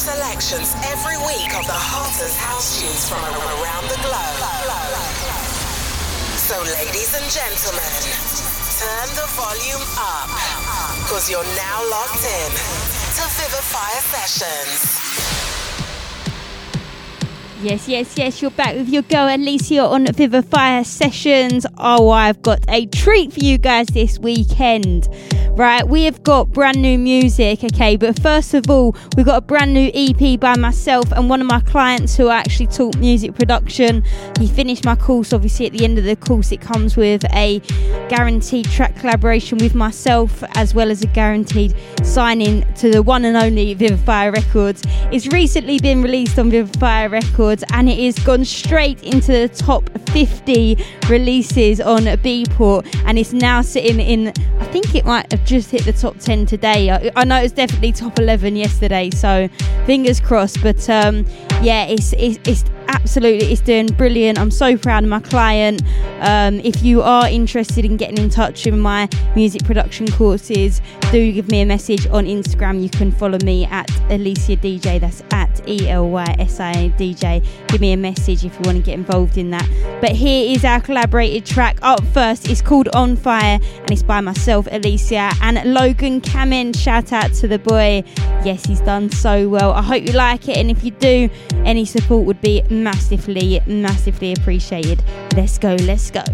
selections every week of the hottest house tunes from around the globe. So, ladies and gentlemen, turn the volume up, because you're now locked in to Vivifier Sessions. Yes, yes, yes, you're back with your girl Elysia on Vivifier Sessions. Oh, I've got a treat for you guys this weekend. Right, we have got brand new music, okay, but first of all, we've got a brand new EP by myself and one of my clients who actually taught music production. He finished my course, obviously, at the end of the course, it comes with a guaranteed track collaboration with myself as well as a guaranteed signing to the one and only Vivifier Records. It's recently been released on Vivifier Records and it has gone straight into the top 50 releases on Beatport and it's now sitting in, I think it might have just hit the top 10 today. I, I know it was definitely top 11 yesterday, so fingers crossed. But um, yeah, it's, it's, it's absolutely it's doing brilliant. I'm so proud of my client. Um, if you are interested in getting in touch with my music production courses do give me a message on instagram. You can follow me at elysia dj that's at e-l-y-s-i dj give me a message if you want to get involved in that. But here is our collaborated track up first. It's called on fire and it's by myself elysia and logan kamen. Shout out to the boy. Yes he's done so well. I hope you like it and if you do any support would be massively, massively appreciated. Let's go, let's go.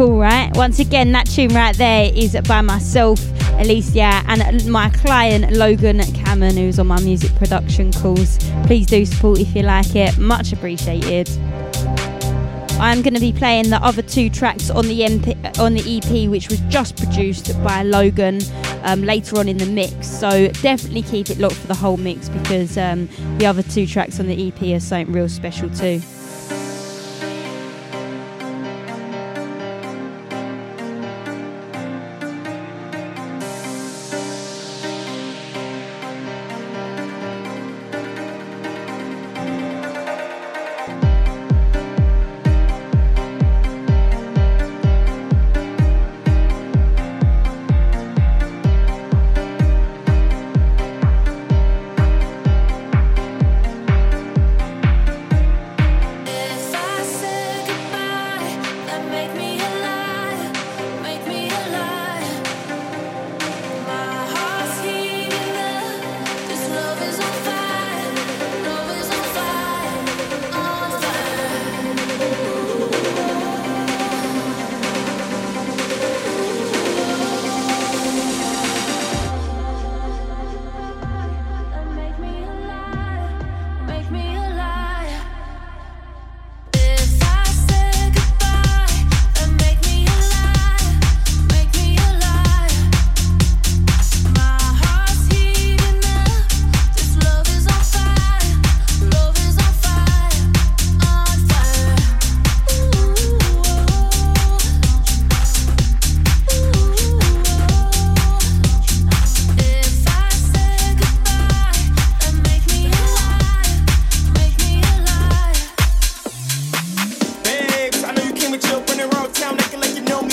Cool, right? Once again, that tune right there is by myself, Elysia, and my client, Logan Cameron, who's on my music production calls. Please do support if you like it. Much appreciated. I'm going to be playing the other two tracks on the MP, on the EP, which was just produced by Logan um, later on in the mix. So definitely keep it locked for the whole mix because um, the other two tracks on the EP are something real special too.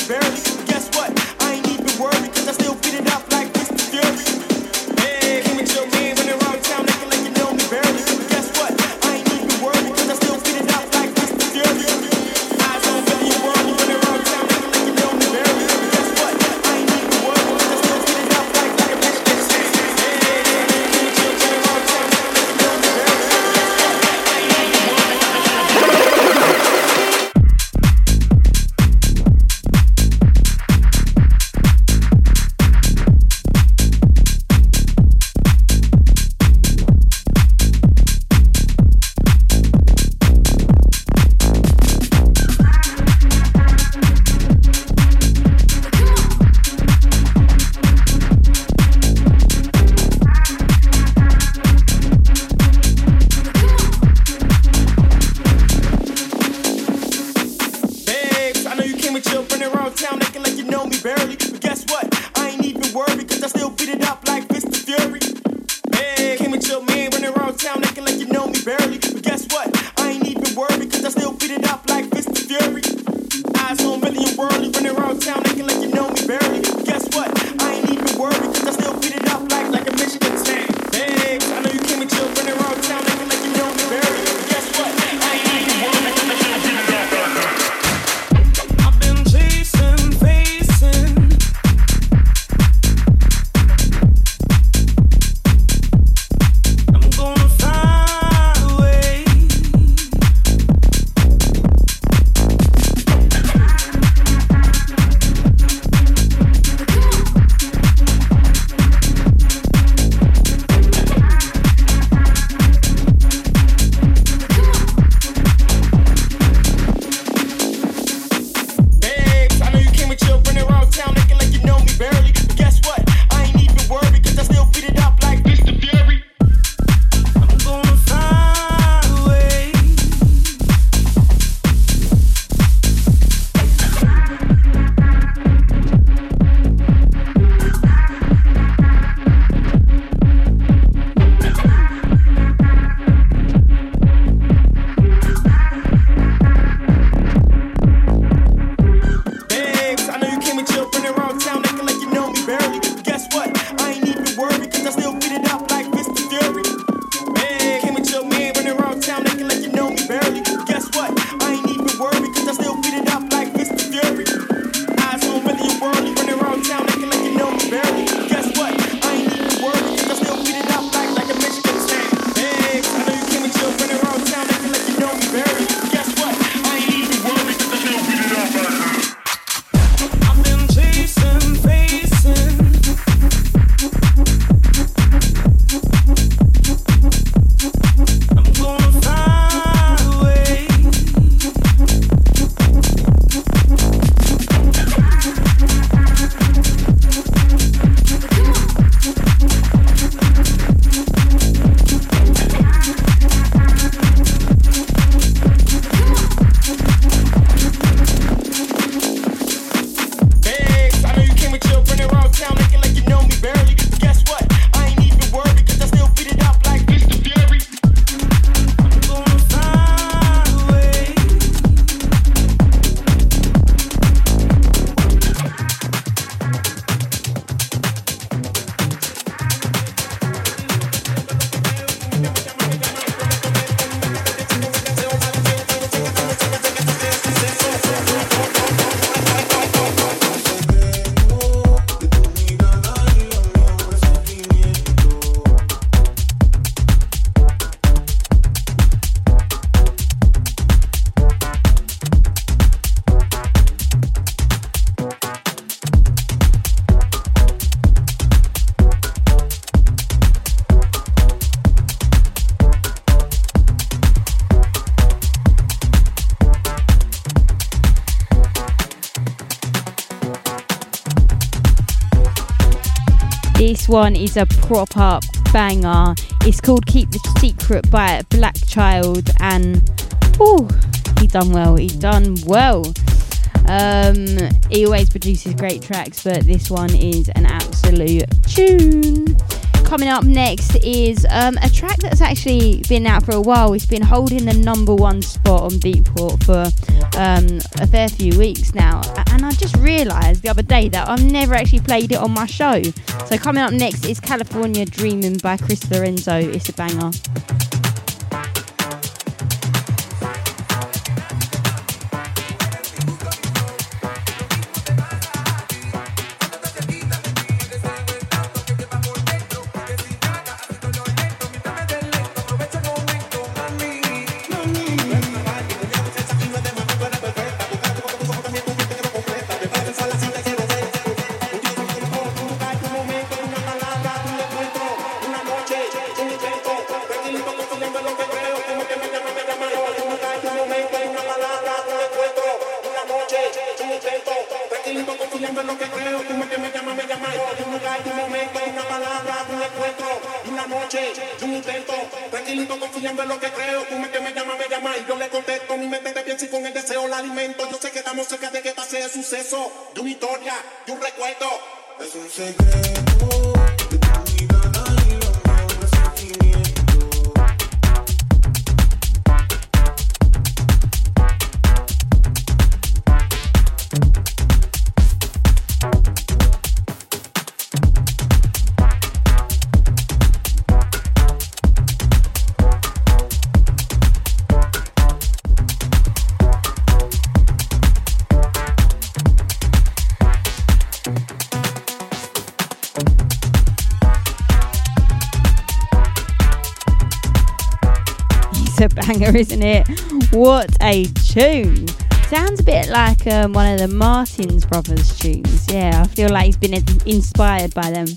barely one is a proper banger. It's called Keep the Secret by Black Child, and oh, he done well. He done well. Um, he always produces great tracks, but this one is an absolute tune. Coming up next is um, a track that's actually been out for a while. It's been holding the number one spot on Beatport for um, a fair few weeks now. And I just realised the other day that I've never actually played it on my show. So coming up next is California Dreaming by Chris Lorenzo. It's a banger. silencio es lo que creo. Tú me que me llamas, me llamas. Hay un lugar, un momento, una palabra, un encuentro, una noche, un intento. Tranquilito, confiando en lo que creo. Tú me que me llamas, me llamas. Y yo le contesto, mi mente te piensa y con el deseo la alimento. Yo sé que estamos cerca de que pase el suceso, de una historia, de un recuerdo. Es un secreto. Banger, isn't it? What a tune! Sounds a bit like um, one of the Martinez Brothers tunes. Yeah, I feel like he's been inspired by them.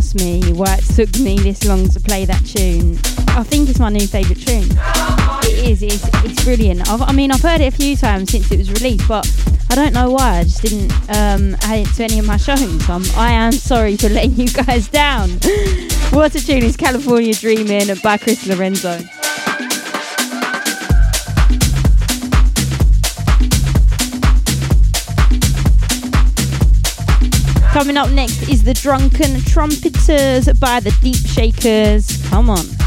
Ask me why it took me this long to play that tune. I think it's my new favourite tune. It is, it's, it's brilliant. I've, i mean, I've heard it a few times since it was released, but I don't know why. I just didn't um, add it to any of my shows. I'm, I am sorry for letting you guys down. what a tune is California Dreaming by Chris Lorenzo. Coming up next is the Drunken Trumpeters by the Deep Shakers. Come on.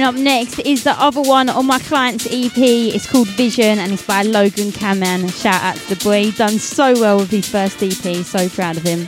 Coming up next is the other one on my client's EP. It's called Vision and it's by Logan Kaman. Shout out to the boy. Done so well with his first EP. So proud of him.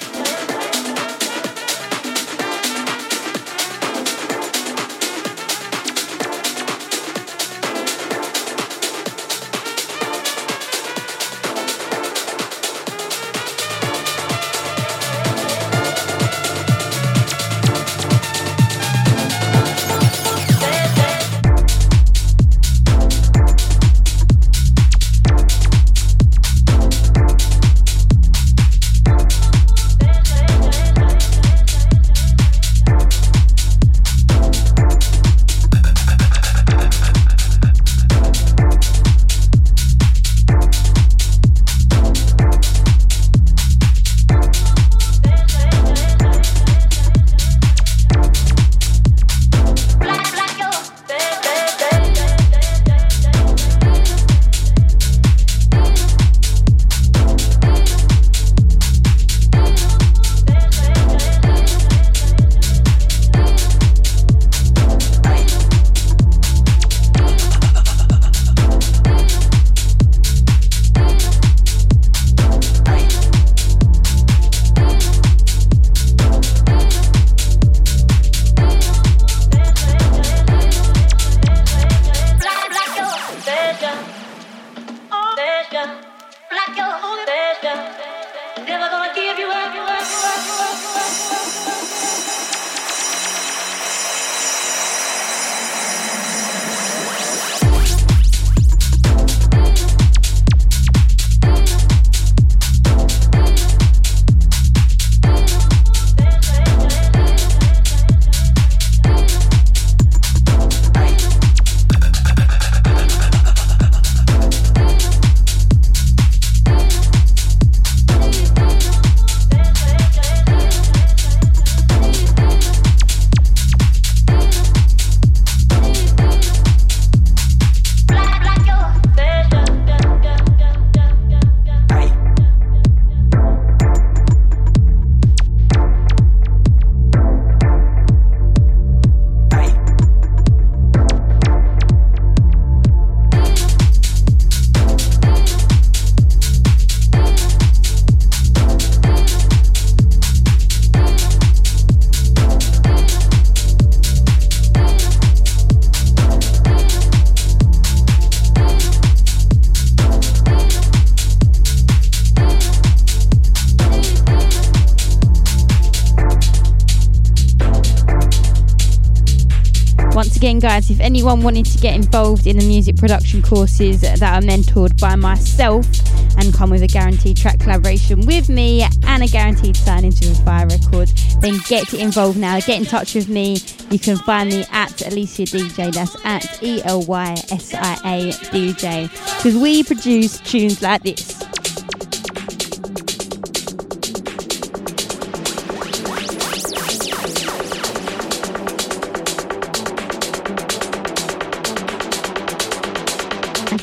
Guys, if anyone wanted to get involved in the music production courses that are mentored by myself and come with a guaranteed track collaboration with me and a guaranteed sign into fire record, then get involved now. Get in touch with me. You can find me at Elysia DJ. That's at E L Y S I A DJ. Because we produce tunes like this.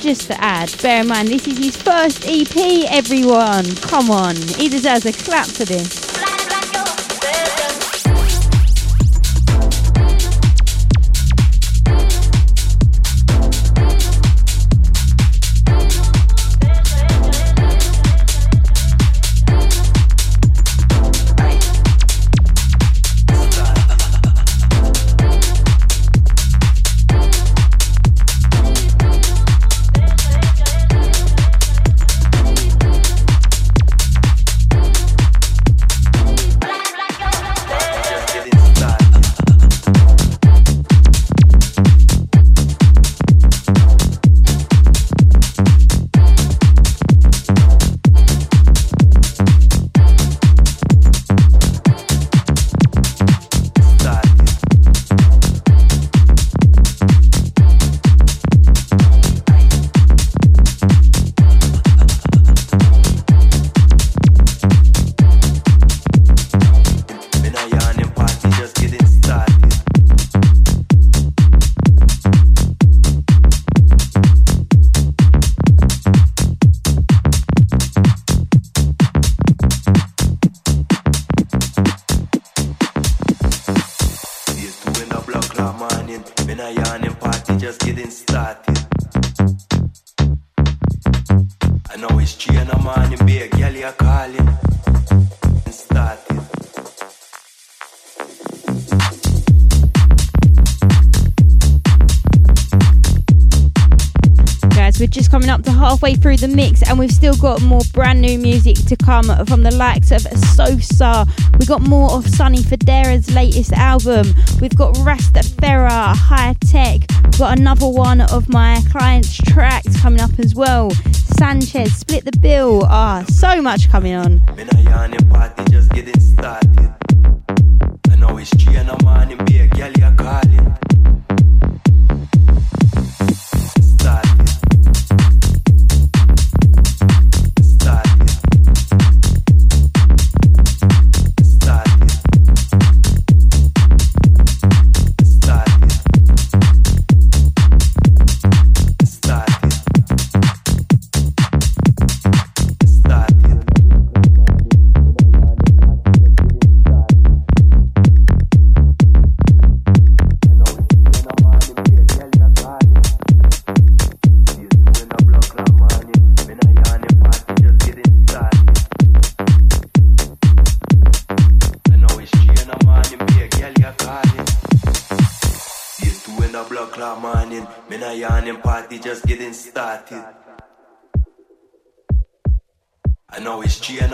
Just to add, bear in mind this is his first EP, everyone. Come on, he deserves a clap for this. Halfway through the mix, and we've still got more brand new music to come from the likes of Sosa. We've got more of Sonny Fodera's latest album. We've got Rastafari, Hi-Tek. We've got another one of my client's tracks coming up as well. Sanchez, Split the Bill. Ah, so much coming on.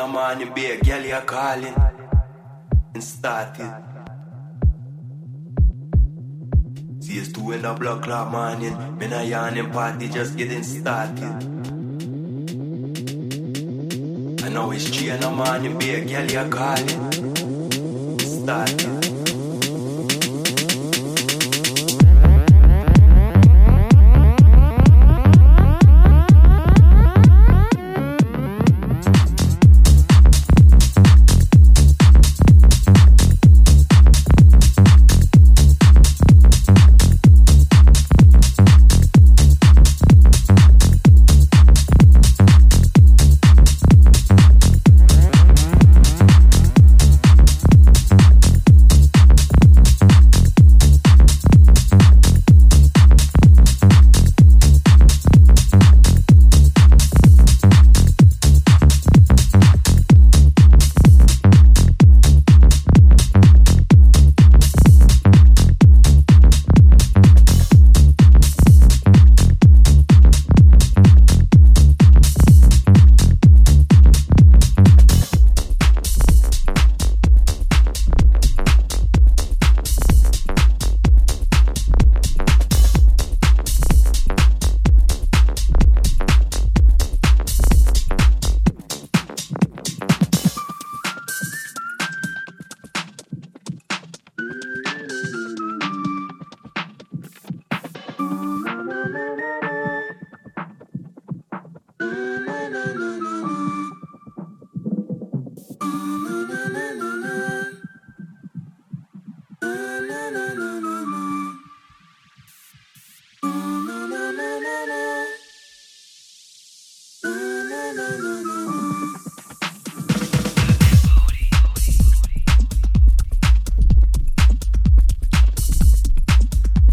Morning, be a girl you're calling and started. See, it's two in the block clock morning. Been a yawning party just getting started. I know it's three in the morning, be a girl you're calling. Started.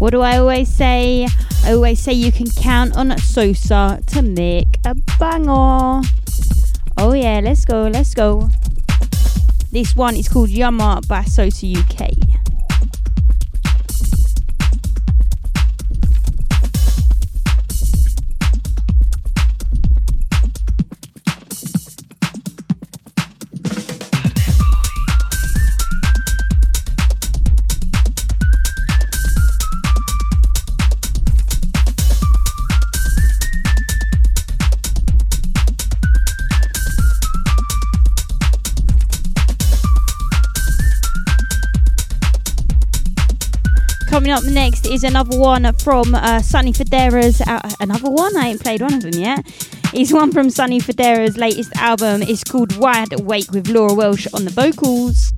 What do I always say? I always say you can count on Sosa to make a banger. Oh yeah, let's go, let's go. This one is called Yummer by Sosa UK. Up next is another one from uh, Sonny Fodera's. Uh, another one? I ain't played one of them yet. It's one from Sonny Fodera's latest album. It's called Wide Awake with Laura Welsh on the vocals.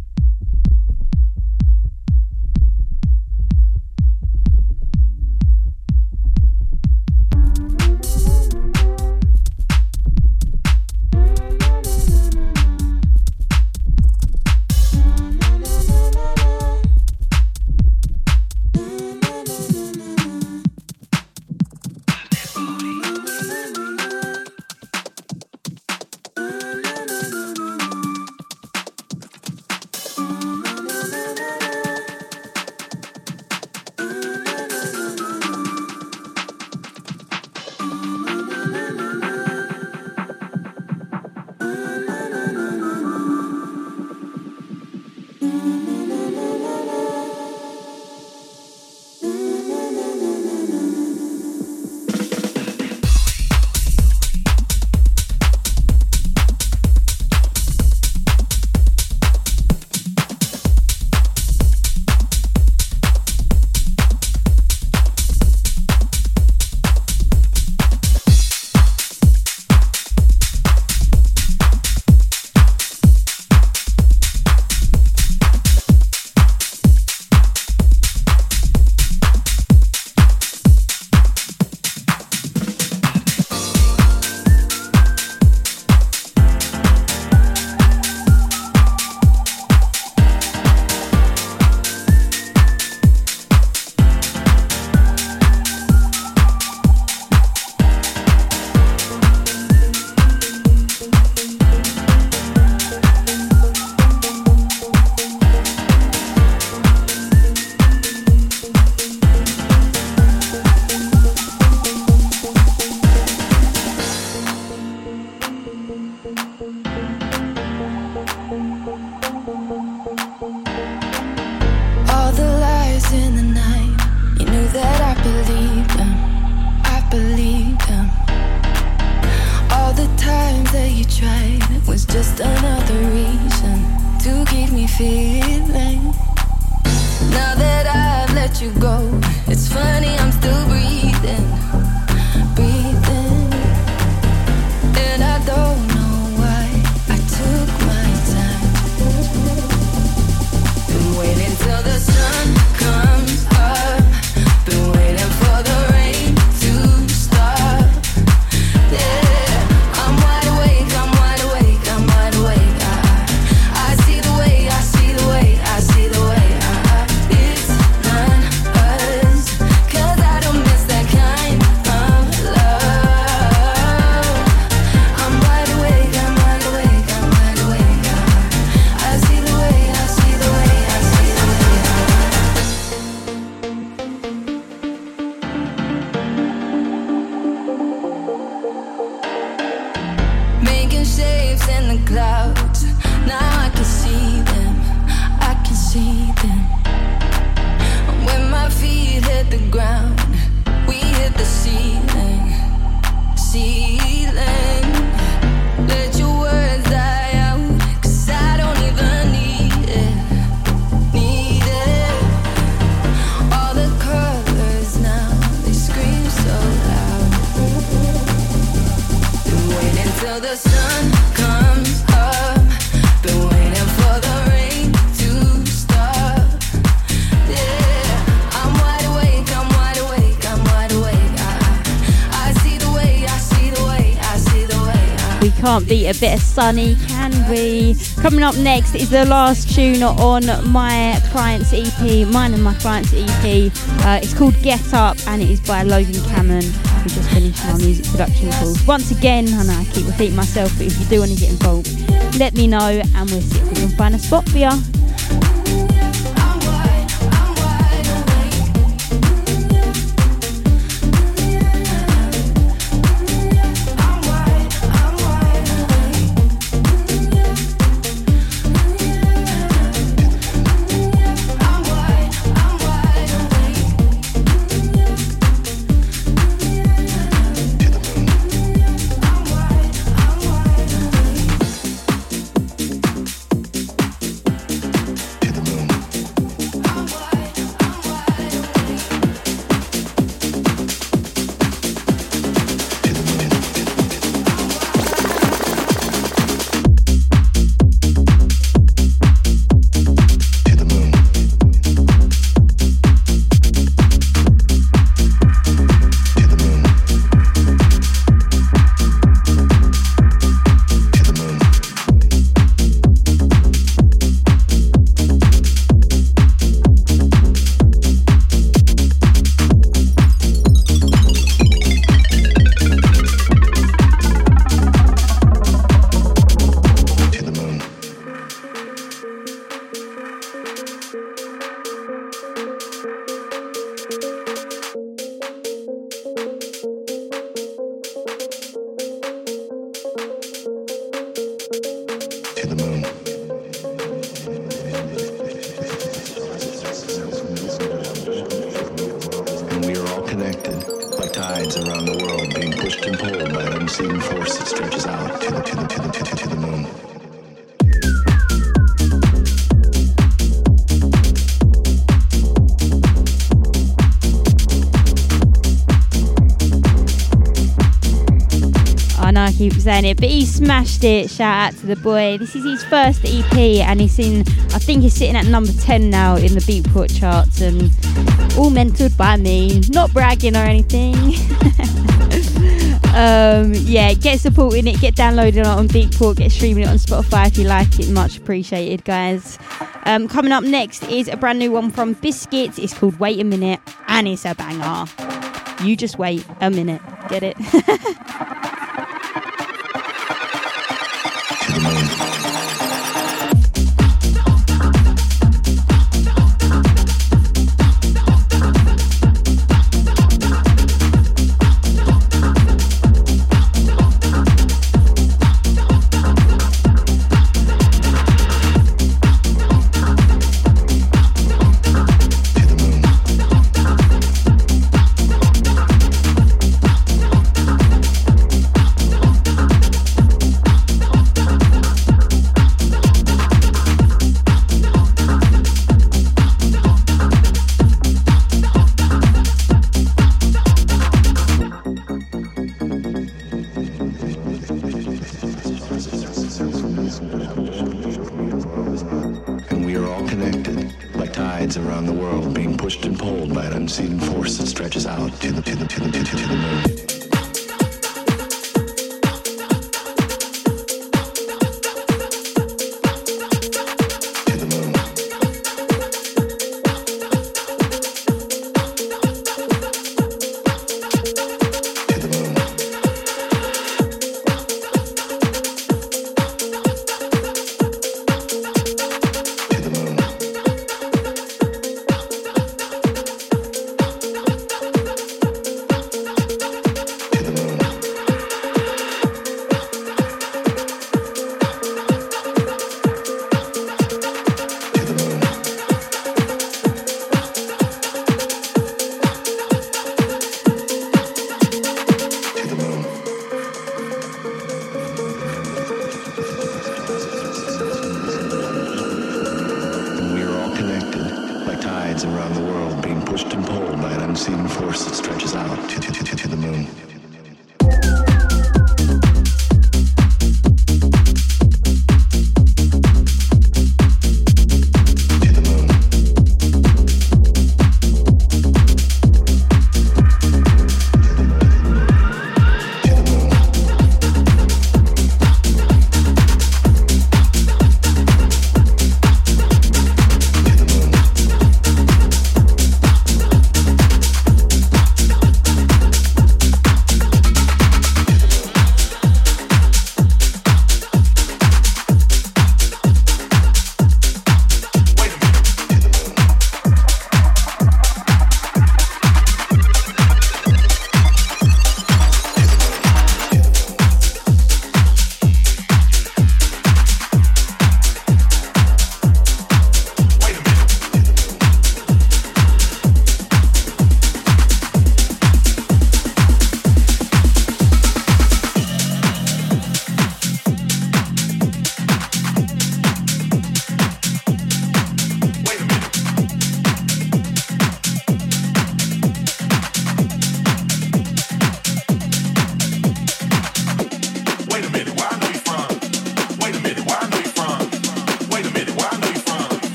Beat a bit of Sonny, can we? Coming up next is the last tune on my client's EP, mine and my client's EP. Uh, it's called Get Up and it is by Logan Cameron. We just finished our music production calls. Once again, I know I keep repeating myself, but if you do want to get involved, let me know and we'll see if we can find a spot for you. Saying it, but he smashed it. Shout out to the boy. This is his first EP, and he's in. I think he's sitting at number ten now in the Beatport charts, and all mentored by me. Not bragging or anything. um, yeah, get supporting it, get downloading it on Beatport, get streaming it on Spotify if you like it. Much appreciated, guys. Um, coming up next is a brand new one from Biscits. It's called Wait a Minute, and it's a banger. You just wait a minute. Get it?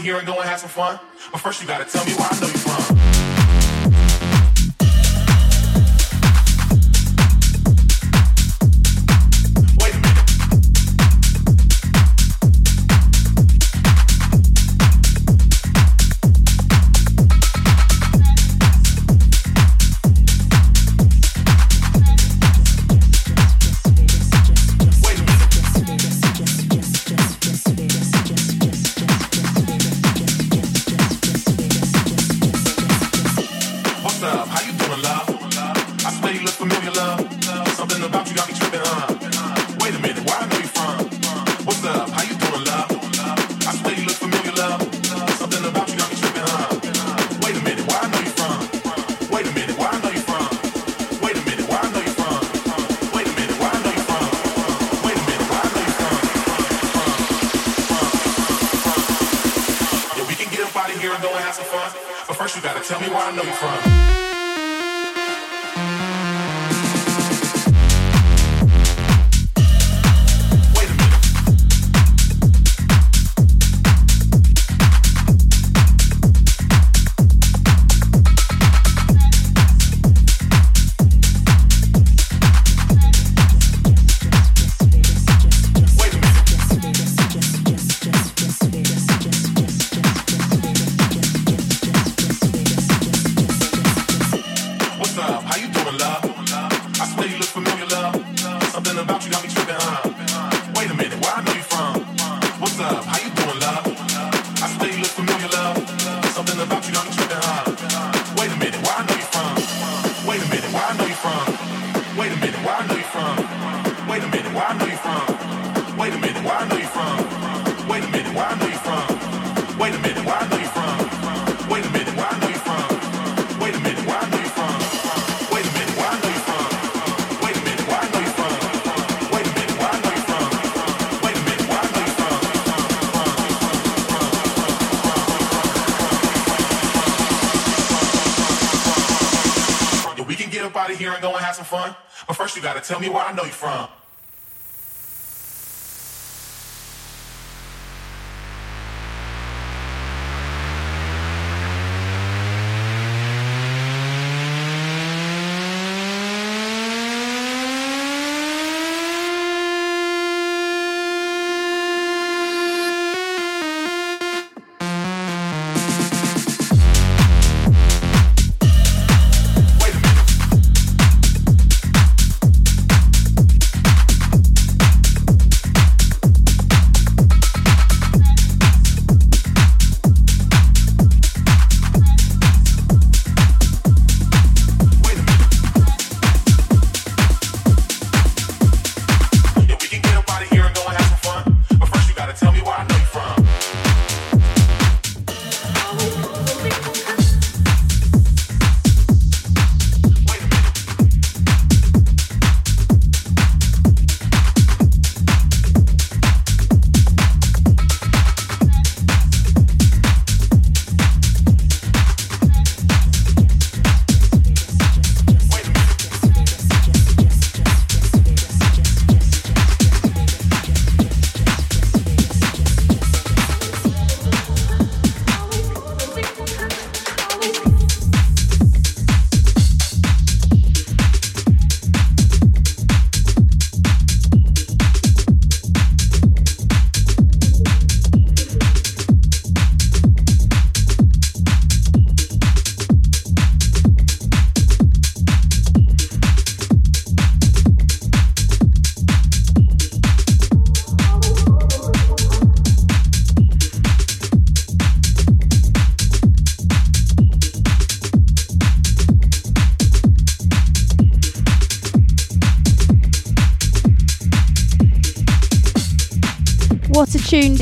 here and go and have some fun. But first, you gotta tell me where I know you from. from? Wait a minute, why do you? Tell me where I know you from.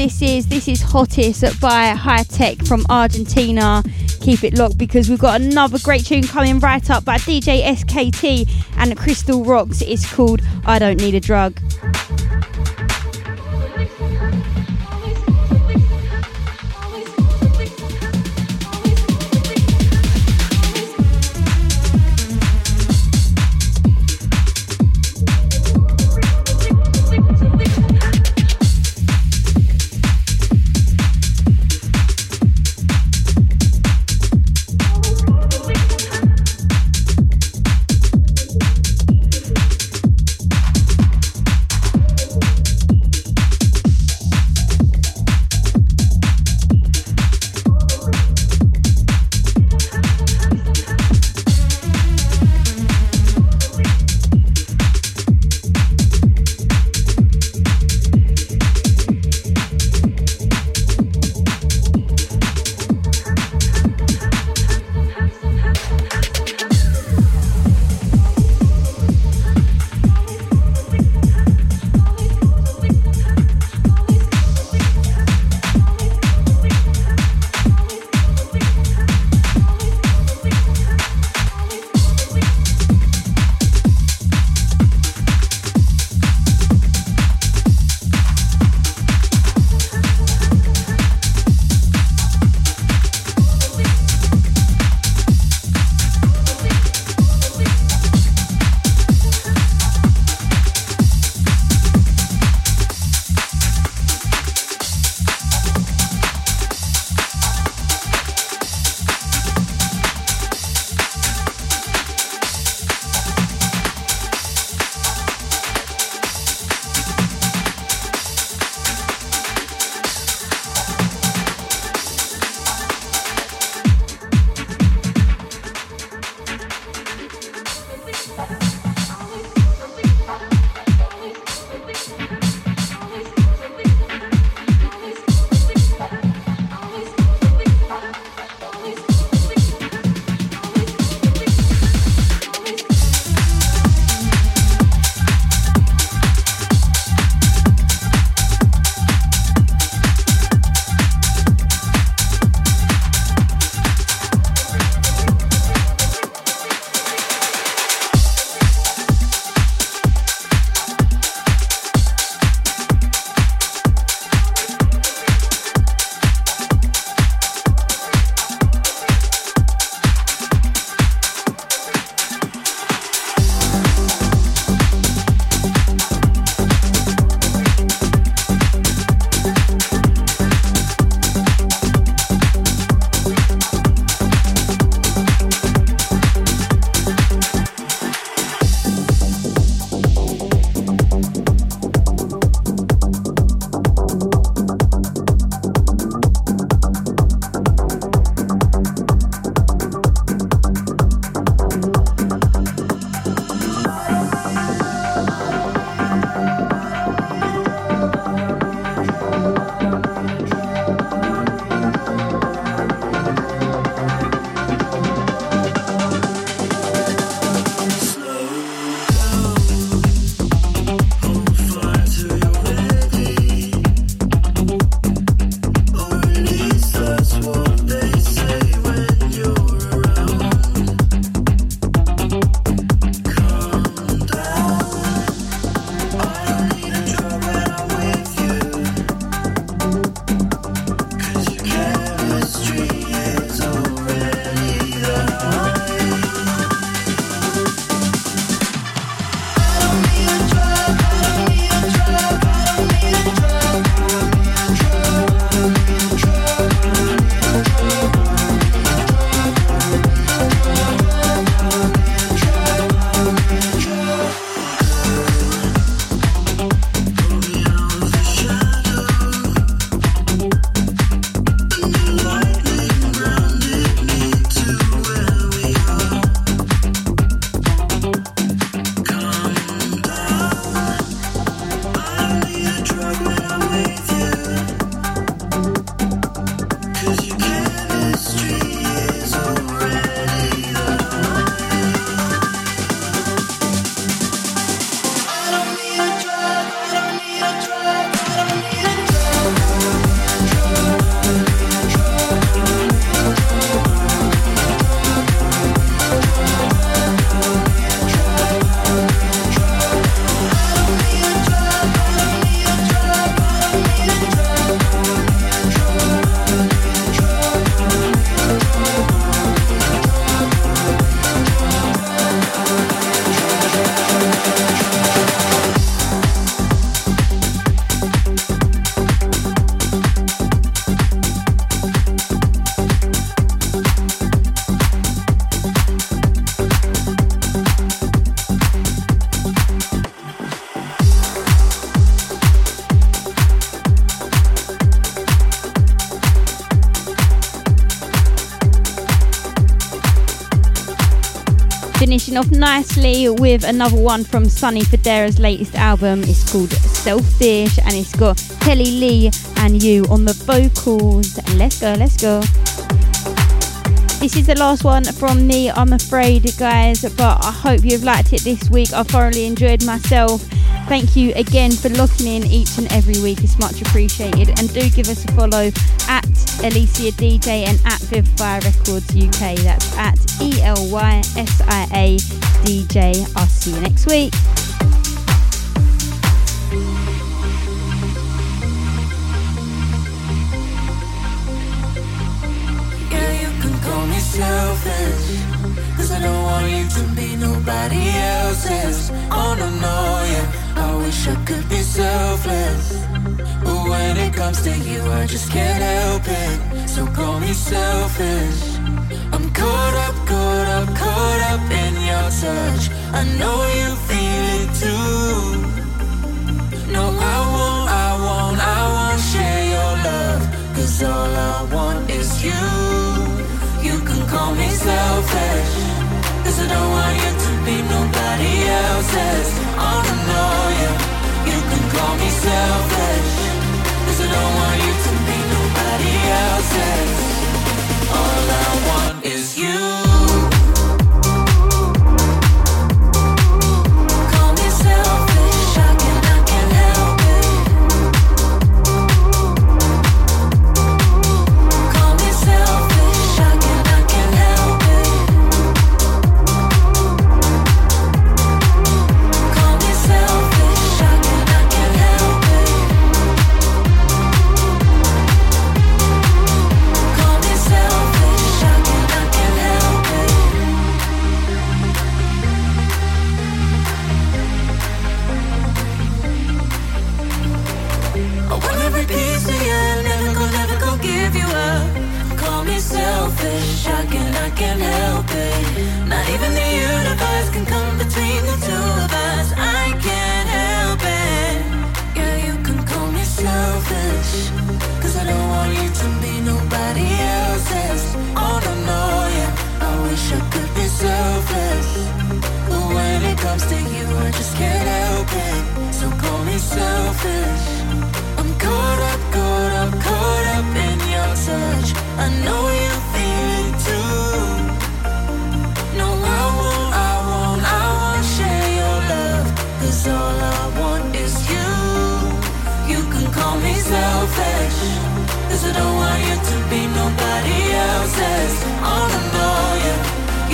This is. This is Hottest by Hi-Tek from Argentina. Keep it locked because we've got another great tune coming right up by DJ SKT and Crystal Rocks. It's called I Don't Need a Drug. Finishing off nicely with another one from Sonny Fodera's latest album. It's called Selfish and it's got Kelly Lee and you on the vocals. Let's go, let's go. This is the last one from me, I'm afraid, guys, but I hope you've liked it this week. I thoroughly enjoyed myself. Thank you again for locking in each and every week. It's much appreciated. And do give us a follow at Elysia DJ and at Vivify Records UK. That's at E L Y S I A DJ. I'll see you next week. Yeah, you can call me selfish. Cause I don't want you to be nobody else's. Oh no, no, yeah. I wish I could be selfless. But when it comes to you, I just can't help it. So call me selfish. I'm caught up, caught up, in your touch. I know you feel it too. No, I won't, I won't, I won't share your love. Cause all I want is you. You can call me selfish. Cause I don't want you to be nobody else's. Oh no, no, yeah. You can call me selfish. Cause I don't want you to be nobody else's. All I want is roses on the lawyer.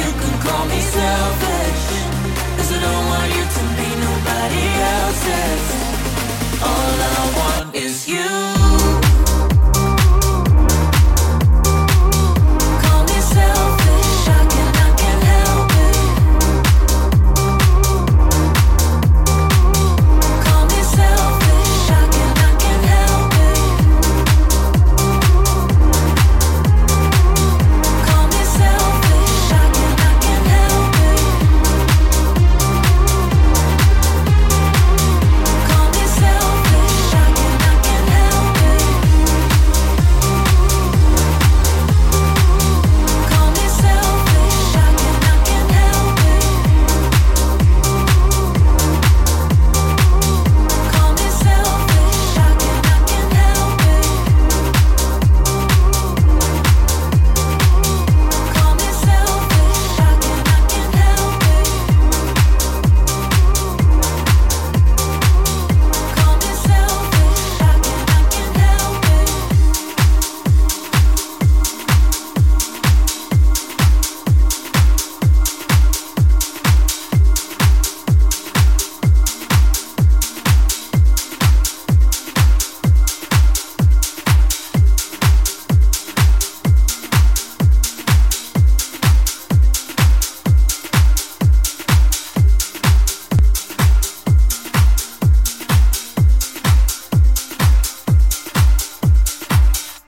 You can call me selfish, cause I don't want you to be nobody else's. All I want.